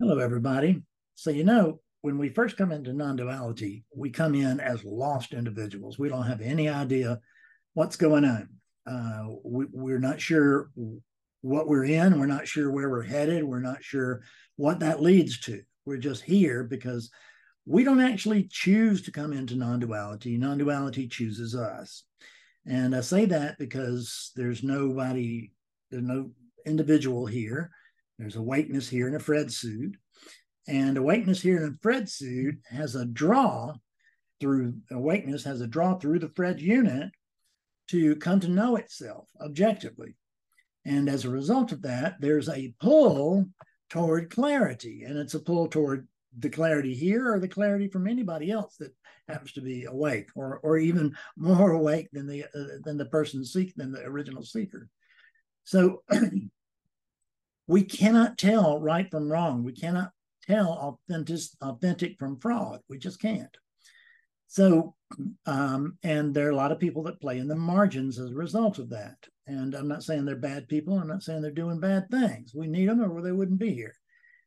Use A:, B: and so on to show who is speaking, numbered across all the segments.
A: Hello, everybody. So, you know, when we first come into non duality, we come in as lost individuals. We don't have any idea what's going on. Uh, we, we're not sure what we're in. We're not sure where we're headed. We're not sure what that leads to. We're just here because we don't actually choose to come into non duality. Non duality chooses us. And I say that because there's nobody, there's no individual here. There's awakeness here in a Fred suit. And awakeness here in a Fred suit has a draw through awakeness has a draw through the Fred unit to come to know itself objectively. And as a result of that, there's a pull toward clarity, and it's a pull toward the clarity here or the clarity from anybody else that happens to be awake or or even more awake than the uh, than the person seek than the original seeker. So we cannot tell right from wrong. We cannot tell authentic authentic from fraud. We just can't. So, um, and there are a lot of people that play in the margins as a result of that. And I'm not saying they're bad people. I'm not saying they're doing bad things. We need them, or they wouldn't be here.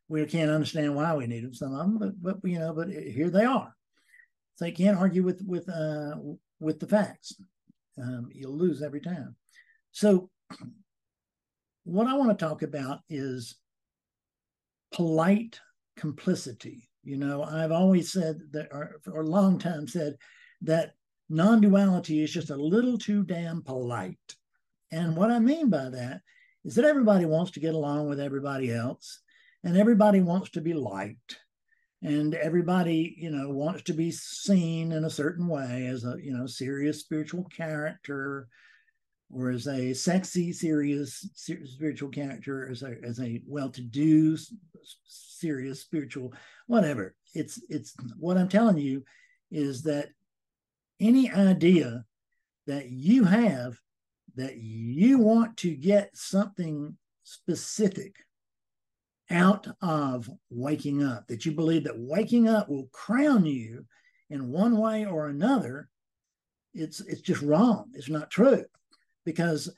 A: We can't understand why we need them. Some of them, but but you know, but here they are. So you can't argue with with uh, with the facts. Um, you'll lose every time. So, what I want to talk about is polite complicity. You know, I've always said that, or for a long time said that non duality is just a little too damn polite. And what I mean by that is that everybody wants to get along with everybody else, and everybody wants to be liked, and everybody, you know, wants to be seen in a certain way as a, you know, serious spiritual character, or as a sexy, serious, spiritual character, as a, as a well-to-do, serious spiritual, whatever. It's it's what I'm telling you is that any idea that you have that you want to get something specific out of waking up, that you believe that waking up will crown you in one way or another, it's it's just wrong. It's not true because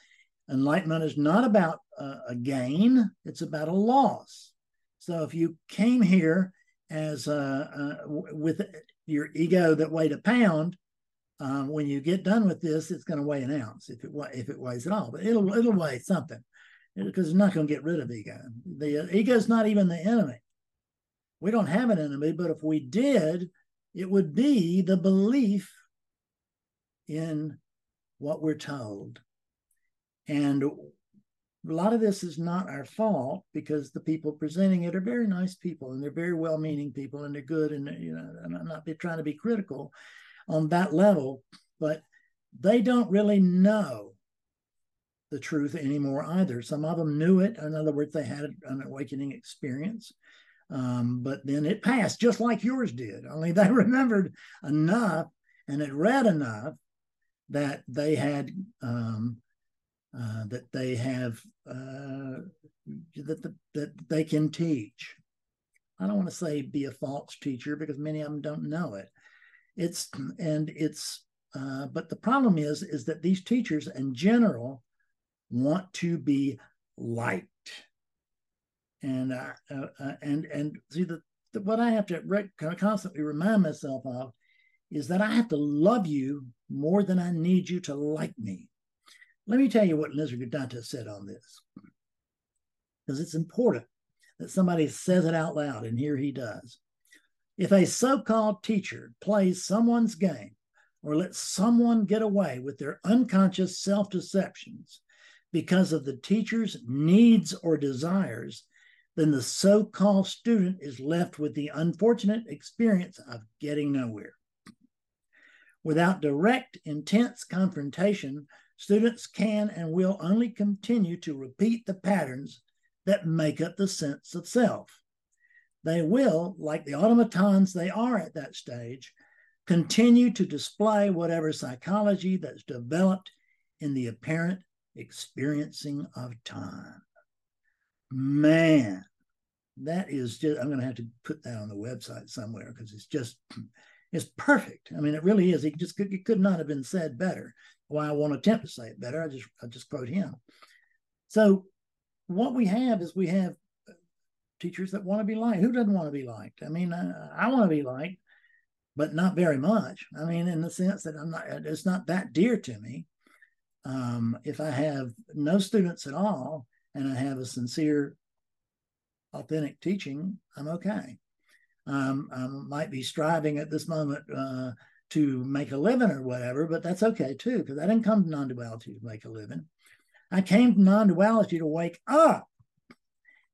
A: enlightenment is not about a gain, it's about a loss. So if you came here as with your ego that weighed a pound, um, when you get done with this, it's going to weigh an ounce if it if it weighs at all. But it'll it'll weigh something because it's not going to get rid of ego. The uh, ego is not even the enemy. We don't have an enemy, but if we did, it would be the belief in what we're told. And a lot of this is not our fault because the people presenting it are very nice people and they're very well-meaning people and they're good and you know I'm not trying to be critical on that level, but they don't really know the truth anymore either. Some of them knew it. In other words, they had an awakening experience, um, but then it passed just like yours did. Only they remembered enough and had read enough that they had um, uh, that they have uh, that the, that they can teach. I don't want to say be a false teacher because many of them don't know it. It's and it's uh, but the problem is is that these teachers in general want to be liked, and uh, uh, and and see the, the what I have to re- constantly remind myself of is that I have to love you more than I need you to like me. Let me tell you what Nisargadatta said on this, because it's important that somebody says it out loud, and here he does. If a so called teacher plays someone's game or lets someone get away with their unconscious self deceptions because of the teacher's needs or desires, then the so called student is left with the unfortunate experience of getting nowhere. Without direct, intense confrontation, students can and will only continue to repeat the patterns that make up the sense of self. They will, like the automatons they are at that stage, continue to display whatever psychology that's developed in the apparent experiencing of time. Man, that is just, I'm going to have to put that on the website somewhere because it's just, it's perfect. I mean, it really is. It just it could not have been said better why I won't attempt to say it better. I just I just quote him. So what we have is we have teachers that want to be liked. Who doesn't want to be liked? I mean, I, I want to be liked, but not very much. I mean, in the sense that I'm not, it's not that dear to me. Um, if I have no students at all and I have a sincere, authentic teaching, I'm okay. Um, I might be striving at this moment uh, to make a living or whatever, but that's okay too, because I didn't come to non duality to make a living. I came to non duality to wake up.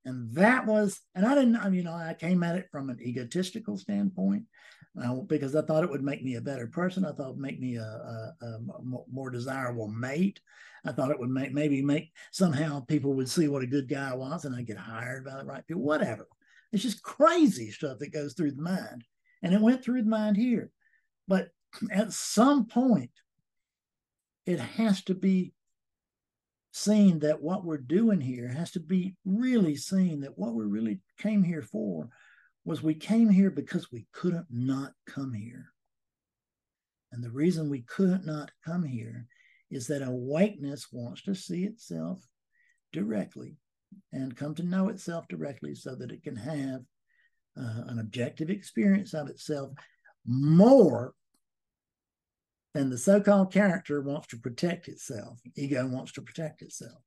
A: And that was, and I didn't, I mean, you know, I came at it from an egotistical standpoint uh, because I thought it would make me a better person. I thought it would make me a, a, a more desirable mate. I thought it would make maybe make somehow people would see what a good guy I was and I'd get hired by the right people, whatever. It's just crazy stuff that goes through the mind. And it went through the mind here. But at some point, it has to be seen that what we're doing here has to be really seen that what we really came here for was we came here because we couldn't not come here. And the reason we couldn't not come here is that awakeness wants to see itself directly and come to know itself directly so that it can have uh, an objective experience of itself more than the so called character wants to protect itself. Ego wants to protect itself.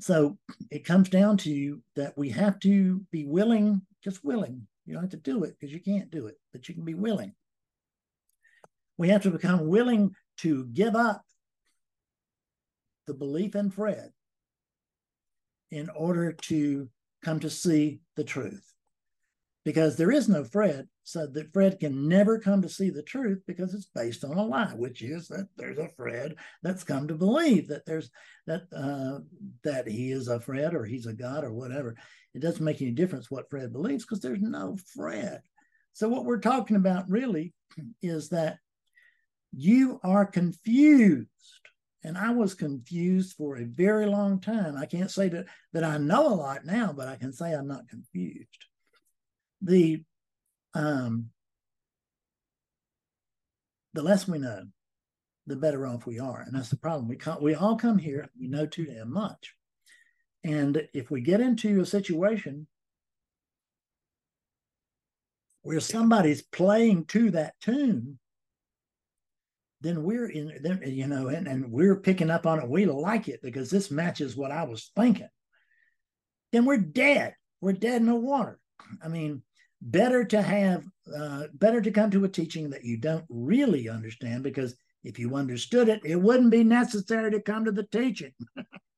A: So it comes down to that we have to be willing, just willing. You don't have to do it because you can't do it, but you can be willing. We have to become willing to give up the belief in Fred in order to come to see the truth. Because there is no Fred, so that Fred can never come to see the truth because it's based on a lie, which is that there's a Fred that's come to believe that there's that uh, that he is a Fred or he's a God or whatever. It doesn't make any difference what Fred believes because there's no Fred. So what we're talking about really is that you are confused and I was confused for a very long time. I can't say that, that I know a lot now, but I can say I'm not confused. The um, the less we know, the better off we are. And that's the problem. We come, we all come here, we know too damn much. And if we get into a situation where somebody's playing to that tune, then we're in then you know and, and we're picking up on it. We like it because this matches what i was thinking. Then we're dead. We're dead in the water. I mean better to have uh, better to come to a teaching that you don't really understand because if you understood it it wouldn't be necessary to come to the teaching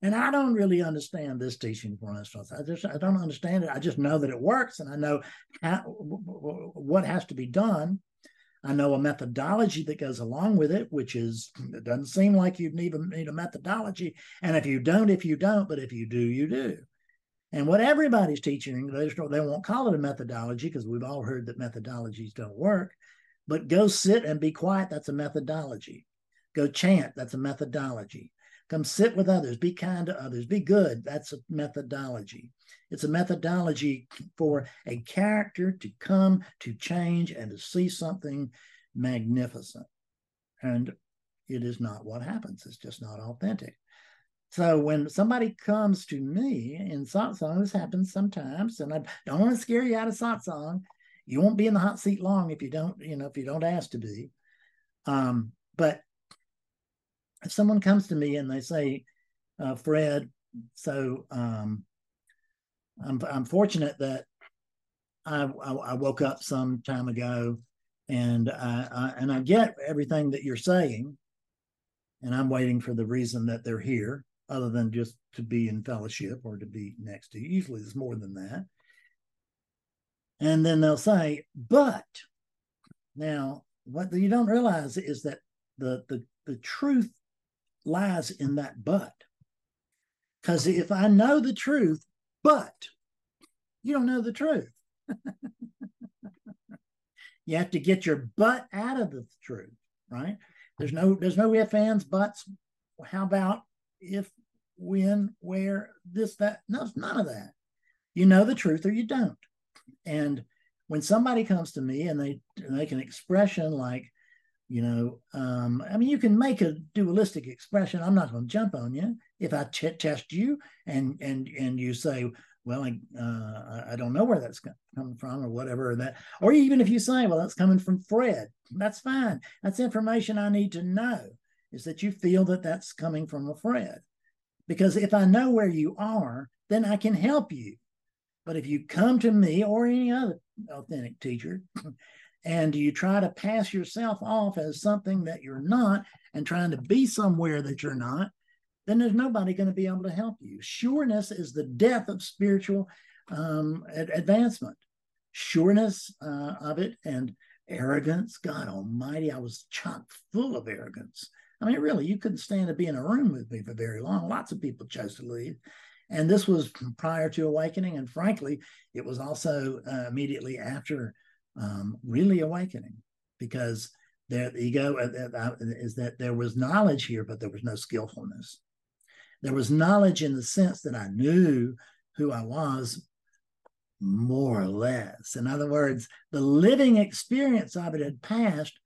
A: And I don't really understand this teaching, for instance. I just I don't understand it. I just know that it works, and I know how, what has to be done. I know a methodology that goes along with it, which is it doesn't seem like you need a, need a methodology. And if you don't, if you don't, but if you do, you do. And what everybody's teaching, they, they won't call it a methodology because we've all heard that methodologies don't work. But go sit and be quiet, that's a methodology. Go chant, that's a methodology. Come sit with others, be kind to others, be good. That's a methodology. It's a methodology for a character to come to change and to see something magnificent. And it is not what happens. It's just not authentic. So when somebody comes to me in satsang, this happens sometimes, and I don't want to scare you out of satsang. You won't be in the hot seat long if you don't, you know, if you don't ask to be. Um, but if someone comes to me and they say, uh, Fred, so um, I'm, I'm fortunate that I, I, I, woke up some time ago and I, I, and I get everything that you're saying, and I'm waiting for the reason that they're here, other than just to be in fellowship or to be next to you. Usually, there's more than that. And then they'll say, but now what you don't realize is that the the the truth lies in that but. Because if I know the truth, but you don't know the truth. you have to get your butt out of the truth, right? There's no there's no if ands, buts. How about if, when, where, this, that? No, none of that. You know the truth or you don't. And when somebody comes to me and they make an expression like, You know, um, I mean, you can make a dualistic expression. I'm not going to jump on you if I ch- test you and and and you say, well, I uh, I don't know where that's coming from or whatever or that, or even if you say, well, that's coming from Fred, that's fine. That's information I need to know. Is that you feel that that's coming from a Fred? Because if I know where you are, then I can help you. But if you come to me or any other authentic teacher and you try to pass yourself off as something that you're not and trying to be somewhere that you're not, then there's nobody going to be able to help you. Sureness is the death of spiritual um, advancement. Sureness uh, of it and arrogance. God Almighty, I was chock full of arrogance. I mean, really, you couldn't stand to be in a room with me for very long. Lots of people chose to leave. And this was prior to awakening. And frankly, it was also uh, immediately after um, really awakening because the ego uh, uh, is that there was knowledge here, but there was no skillfulness. There was knowledge in the sense that I knew who I was more or less. In other words, the living experience of it had passed,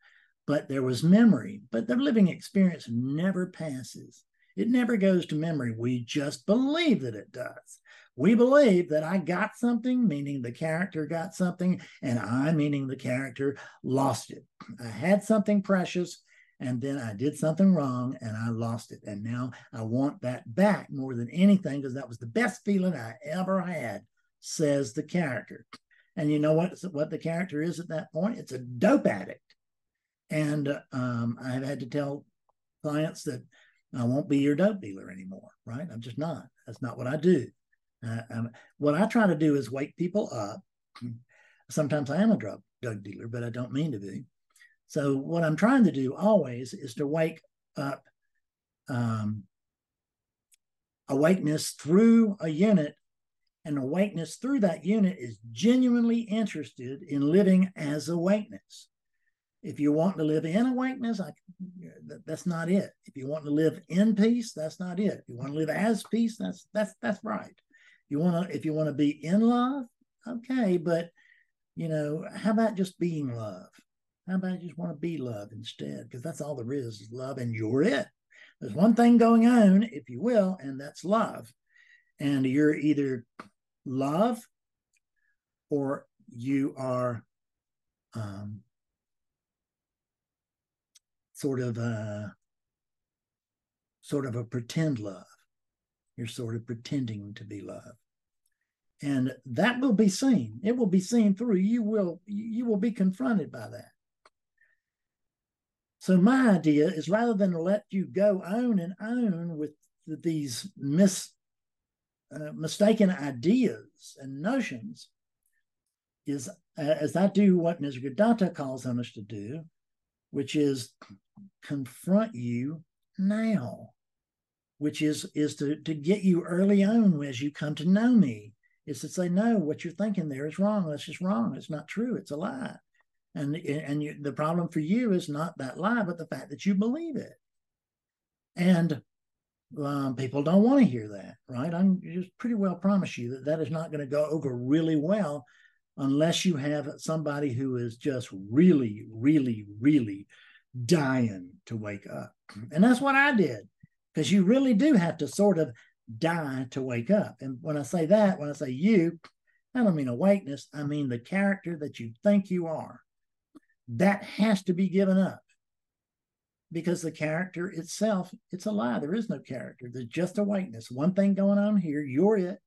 A: but there was memory. But the living experience never passes. It never goes to memory. We just believe that it does. We believe that I got something, meaning the character got something, and I, meaning the character, lost it. I had something precious, and then I did something wrong and I lost it. And now I want that back more than anything because that was the best feeling I ever had, says the character. And you know what, what the character is at that point? It's a dope addict. And um, I've had to tell clients that I won't be your dope dealer anymore, right? I'm just not. That's not what I do. Uh, um, what I try to do is wake people up. Sometimes I am a drug, drug dealer, but I don't mean to be. So what I'm trying to do always is to wake up um, awakeness through a unit, and awakeness through that unit is genuinely interested in living as awakeness. If you want to live in awakeness, I, that's not it. If you want to live in peace, that's not it. If you want to live as peace, that's that's that's right. You want to if you want to be in love, okay, but you know, how about just being love? How about you just want to be love instead? Because that's all there is, is love, and you're it. There's one thing going on, if you will, and that's love. And you're either love or you are um, sort of a sort of a pretend love. You're sort of pretending to be love. And that will be seen. It will be seen through. You will you will be confronted by that. So my idea is rather than let you go on and on with these mis, uh, mistaken ideas and notions, is uh, as I do what Nisargadatta calls on us to do, which is confront you now, which is is to, to get you early on as you come to know me, is to say, no, what you're thinking there is wrong. That's just wrong. It's not true. It's a lie and and you, the problem for you is not that lie but the fact that you believe it and um, people don't want to hear that right i'm just pretty well promise you that that is not going to go over really well unless you have somebody who is just really really really dying to wake up and that's what i did because you really do have to sort of die to wake up. And when i say that when i say you i don't mean awakeness i mean the character that you think you are. That has to be given up. Because the character itself it's a lie. There is no character. There's just awakeness one thing going on here you're it.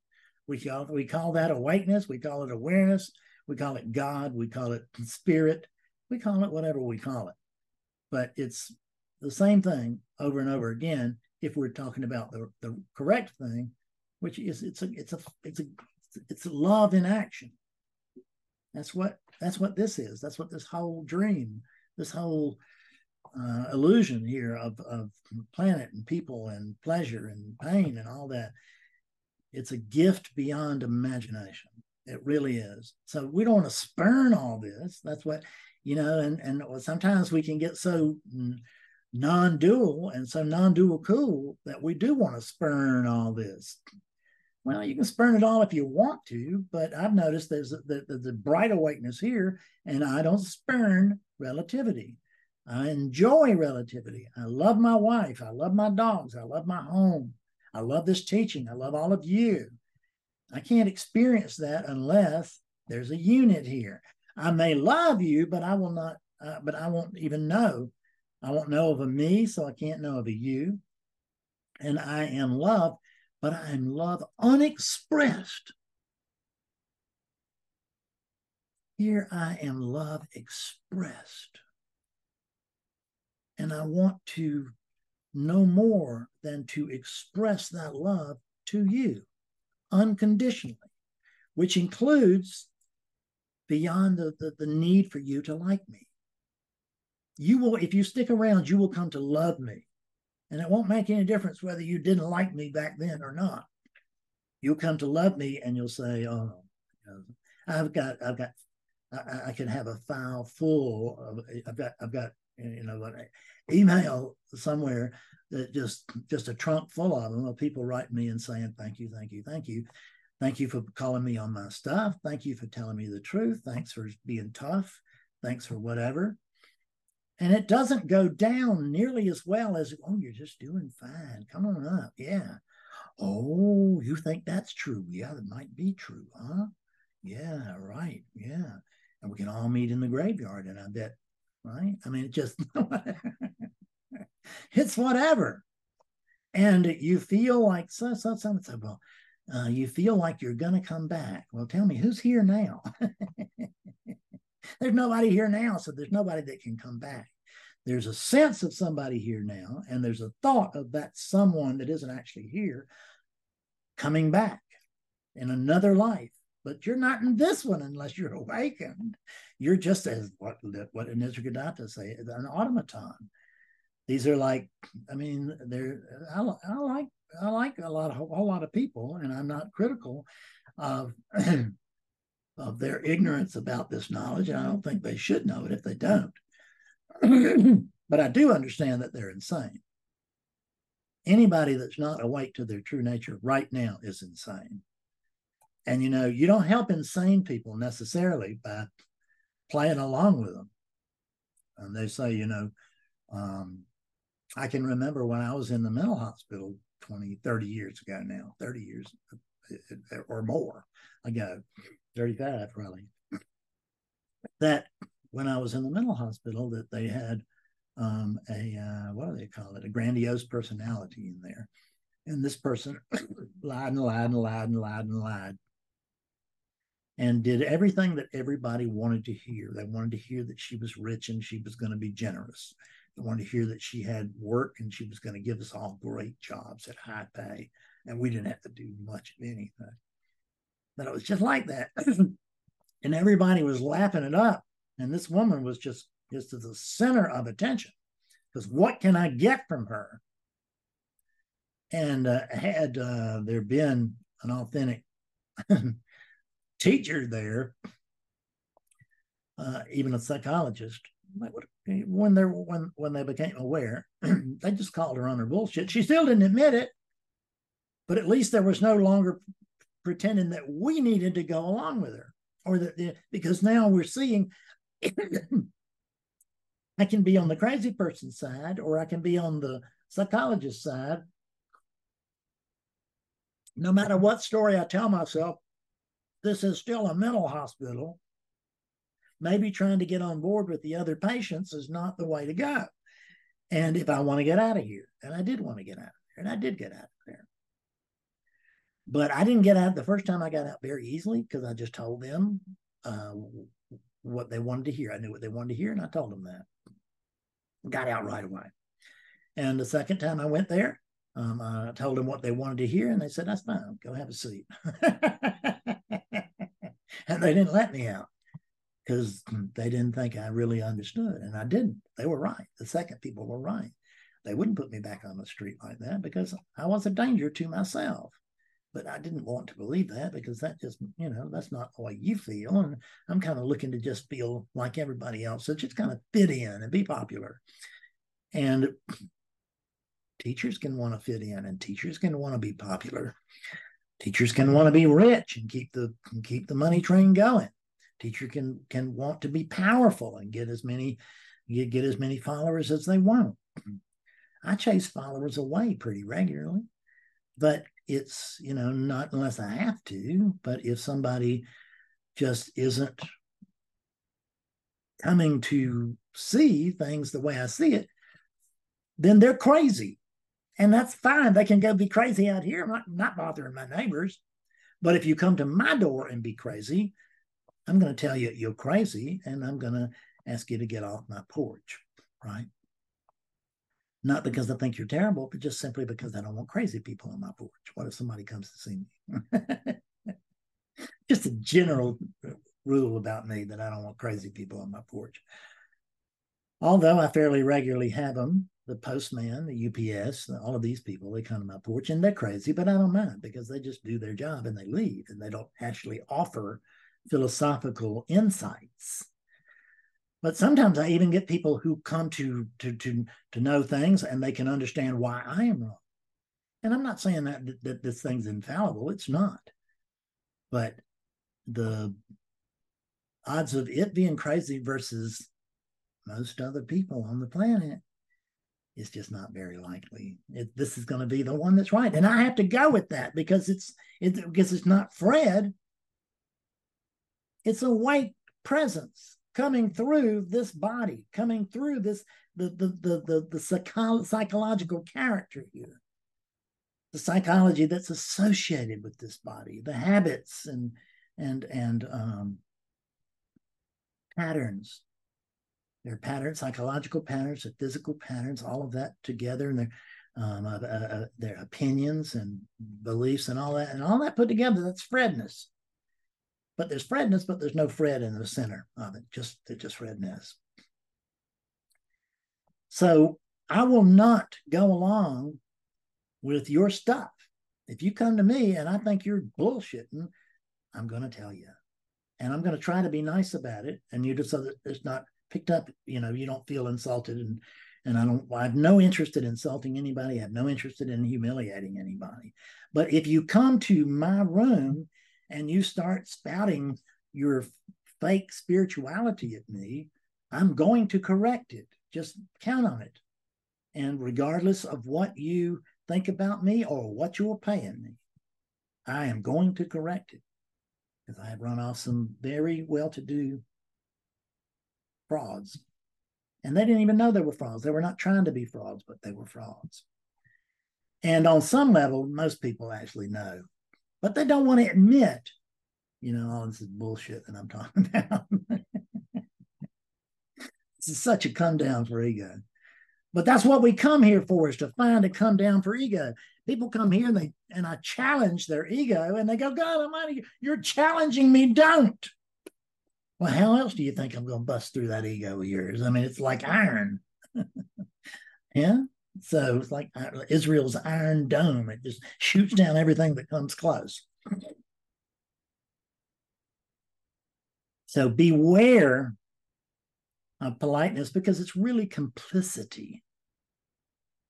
A: We call we call that awakeness we call it awareness. We call it god. We call it spirit. We call it whatever we call it. But it's the same thing over and over again if we're talking about the, the correct thing which is it's a it's a it's a it's love in action that's what that's what this is. That's what this whole dream, this whole uh, illusion here of, of planet and people and pleasure and pain and all that. It's a gift beyond imagination. It really is. So we don't want to spurn all this. That's what, you know, and, and sometimes we can get so non-dual and so non-dual cool that we do want to spurn all this. Well, you can spurn it all if you want to, but I've noticed there's the, the, the bright awakeness here, and I don't spurn relativity. I enjoy relativity. I love my wife. I love my dogs. I love my home. I love this teaching. I love all of you. I can't experience that unless there's a unit here. I may love you, but I will not, uh, but I won't even know. I won't know of a me, so I can't know of a you. And I am love, but I am love unexpressed. Here I am love expressed. And I want to know more than to express that love to you unconditionally, which includes beyond the, the, the, need for you to like me. You will, if you stick around, you will come to love me. And it won't make any difference whether you didn't like me back then or not. You'll come to love me and you'll say, Oh, I've got, I've got, I, I can have a file full of, I've got, I've got, you know, an email somewhere that just, just a trunk full of them of people writing me and saying, Thank you, thank you, thank you. Thank you for calling me on my stuff. Thank you for telling me the truth. Thanks for being tough. Thanks for whatever. And it doesn't go down nearly as well as, oh, you're just doing fine. Come on up. Yeah. Oh, you think that's true? Yeah, that might be true, huh? Yeah, right. Yeah. And we can all meet in the graveyard. And I bet, right? I mean, it just, it's whatever. And you feel like, so, so, so, so, well, uh, you feel like you're to come back. Well, tell me who's here now? there's nobody here now, so there's nobody that can come back. There's a sense of somebody here now, and there's a thought of that someone that isn't actually here coming back in another life. But you're not in this one unless you're awakened. You're just as what what Nisargadatta say, an automaton. These are like, I mean, they're I, I like I like a lot of a whole lot of people, and I'm not critical of of their ignorance about this knowledge. And I don't think they should know it if they don't. but I do understand that they're insane. Anybody that's not awake to their true nature right now is insane. And you know, you don't help insane people necessarily by playing along with them. And they say, you know, um, I can remember when I was in the mental hospital 20, 30 years ago now, 30 years or more ago, 35 really, that when I was in the mental hospital, that they had um, a, uh, what do they call it, a grandiose personality in there. And this person lied and lied and lied and lied and lied and did everything that everybody wanted to hear. They wanted to hear that she was rich and she was going to be generous. They wanted to hear that she had work and she was going to give us all great jobs at high pay. And we didn't have to do much of anything. But it was just like that. and everybody was lapping it up. And this woman was just, just at the center of attention. Because what can I get from her? And uh, had uh, there been an authentic teacher there, uh, even a psychologist, when they when when they became aware, they just called her on her bullshit. She still didn't admit it, but at least there was no longer pretending that we needed to go along with her, or that eh, because now we're seeing. I can be on the crazy person side, or I can be on the psychologist side. No matter what story I tell myself, this is still a mental hospital maybe trying to get on board with the other patients is not the way to go. And if I want to get out of here, and I did want to get out of there, and I did get out of there. But I didn't get out the first time I got out very easily because I just told them uh, what they wanted to hear. I knew what they wanted to hear, and I told them that. Got out right away. And the second time I went there, um, I told them what they wanted to hear, and they said, That's fine, go have a seat. and they didn't let me out because they didn't think I really understood. And I didn't. They were right. The second people were right. They wouldn't put me back on the street like that because I was a danger to myself. But I didn't want to believe that because that just, you know, that's not the way you feel. And I'm kind of looking to just feel like everybody else. So just kind of fit in and be popular. And teachers can want to fit in and teachers can want to be popular. Teachers can want to be rich and keep the keep the money train going teacher can can want to be powerful and get as many you get as many followers as they want. I chase followers away pretty regularly, but it's, you know, not unless I have to. But if somebody just isn't coming to see things the way I see it, then they're crazy. And that's fine. They can go be crazy out here. I'm not, not bothering my neighbors. But if you come to my door and be crazy, I'm going to tell you you're crazy and I'm going to ask you to get off my porch, right? Not because I think you're terrible, but just simply because I don't want crazy people on my porch. What if somebody comes to see me? just a general rule about me that I don't want crazy people on my porch. Although I fairly regularly have them, the postman, the UPS, all of these people, they come to my porch and they're crazy, but I don't mind because they just do their job and they leave and they don't actually offer philosophical insights. But sometimes I even get people who come to to to to know things and they can understand why I am wrong. And I'm not saying that that this thing's infallible. It's not. But the odds of it being crazy versus most other people on the planet is just not very likely. It, this is going to be the one that's right, and I have to go with that because it's it because it's not Fred. It's a white presence coming through this body, coming through this the the the the, the psycho- psychological character here, the psychology that's associated with this body, the habits and and and um, patterns their patterns, psychological patterns, their physical patterns, all of that together, and their um, uh, uh, uh, their opinions and beliefs and all that, and all that put together. That's Fredness. But there's Fredness, but there's no Fred in the center of it. Just it's just Fredness. So I will not go along with your stuff. If you come to me and I think you're bullshitting, I'm going to tell you, and I'm going to try to be nice about it, and you just so that it's not picked up, you know, you don't feel insulted and and I don't I have no interest in insulting anybody, I have no interest in humiliating anybody. But if you come to my room and you start spouting your fake spirituality at me, I'm going to correct it. Just count on it. And regardless of what you think about me or what you're paying me, I am going to correct it because I have run off some very well to do frauds. And they didn't even know they were frauds. They were not trying to be frauds, but they were frauds. And on some level, most people actually know, but they don't want to admit, you know, all oh, this is bullshit that I'm talking about. this is such a come down for ego. But that's what we come here for is to find a come down for ego. People come here and they and I challenge their ego and they go, God Almighty, you're challenging me. Don't. Well, how else do you think I'm going to bust through that ego of yours? I mean, it's like iron. yeah. So it's like uh, Israel's iron dome. It just shoots down everything that comes close. So beware of politeness because it's really complicity.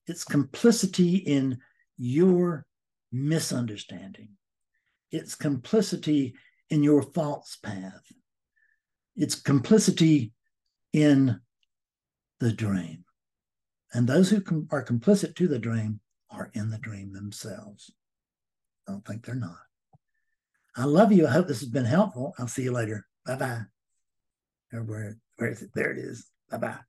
A: It's complicity in your misunderstanding. It's complicity in your false path it's complicity in the dream. And those who com- are complicit to the dream are in the dream themselves. I don't think they're not. I love you. I hope this has been helpful. I'll see you later. Bye bye. Where, it? There it is. Bye bye.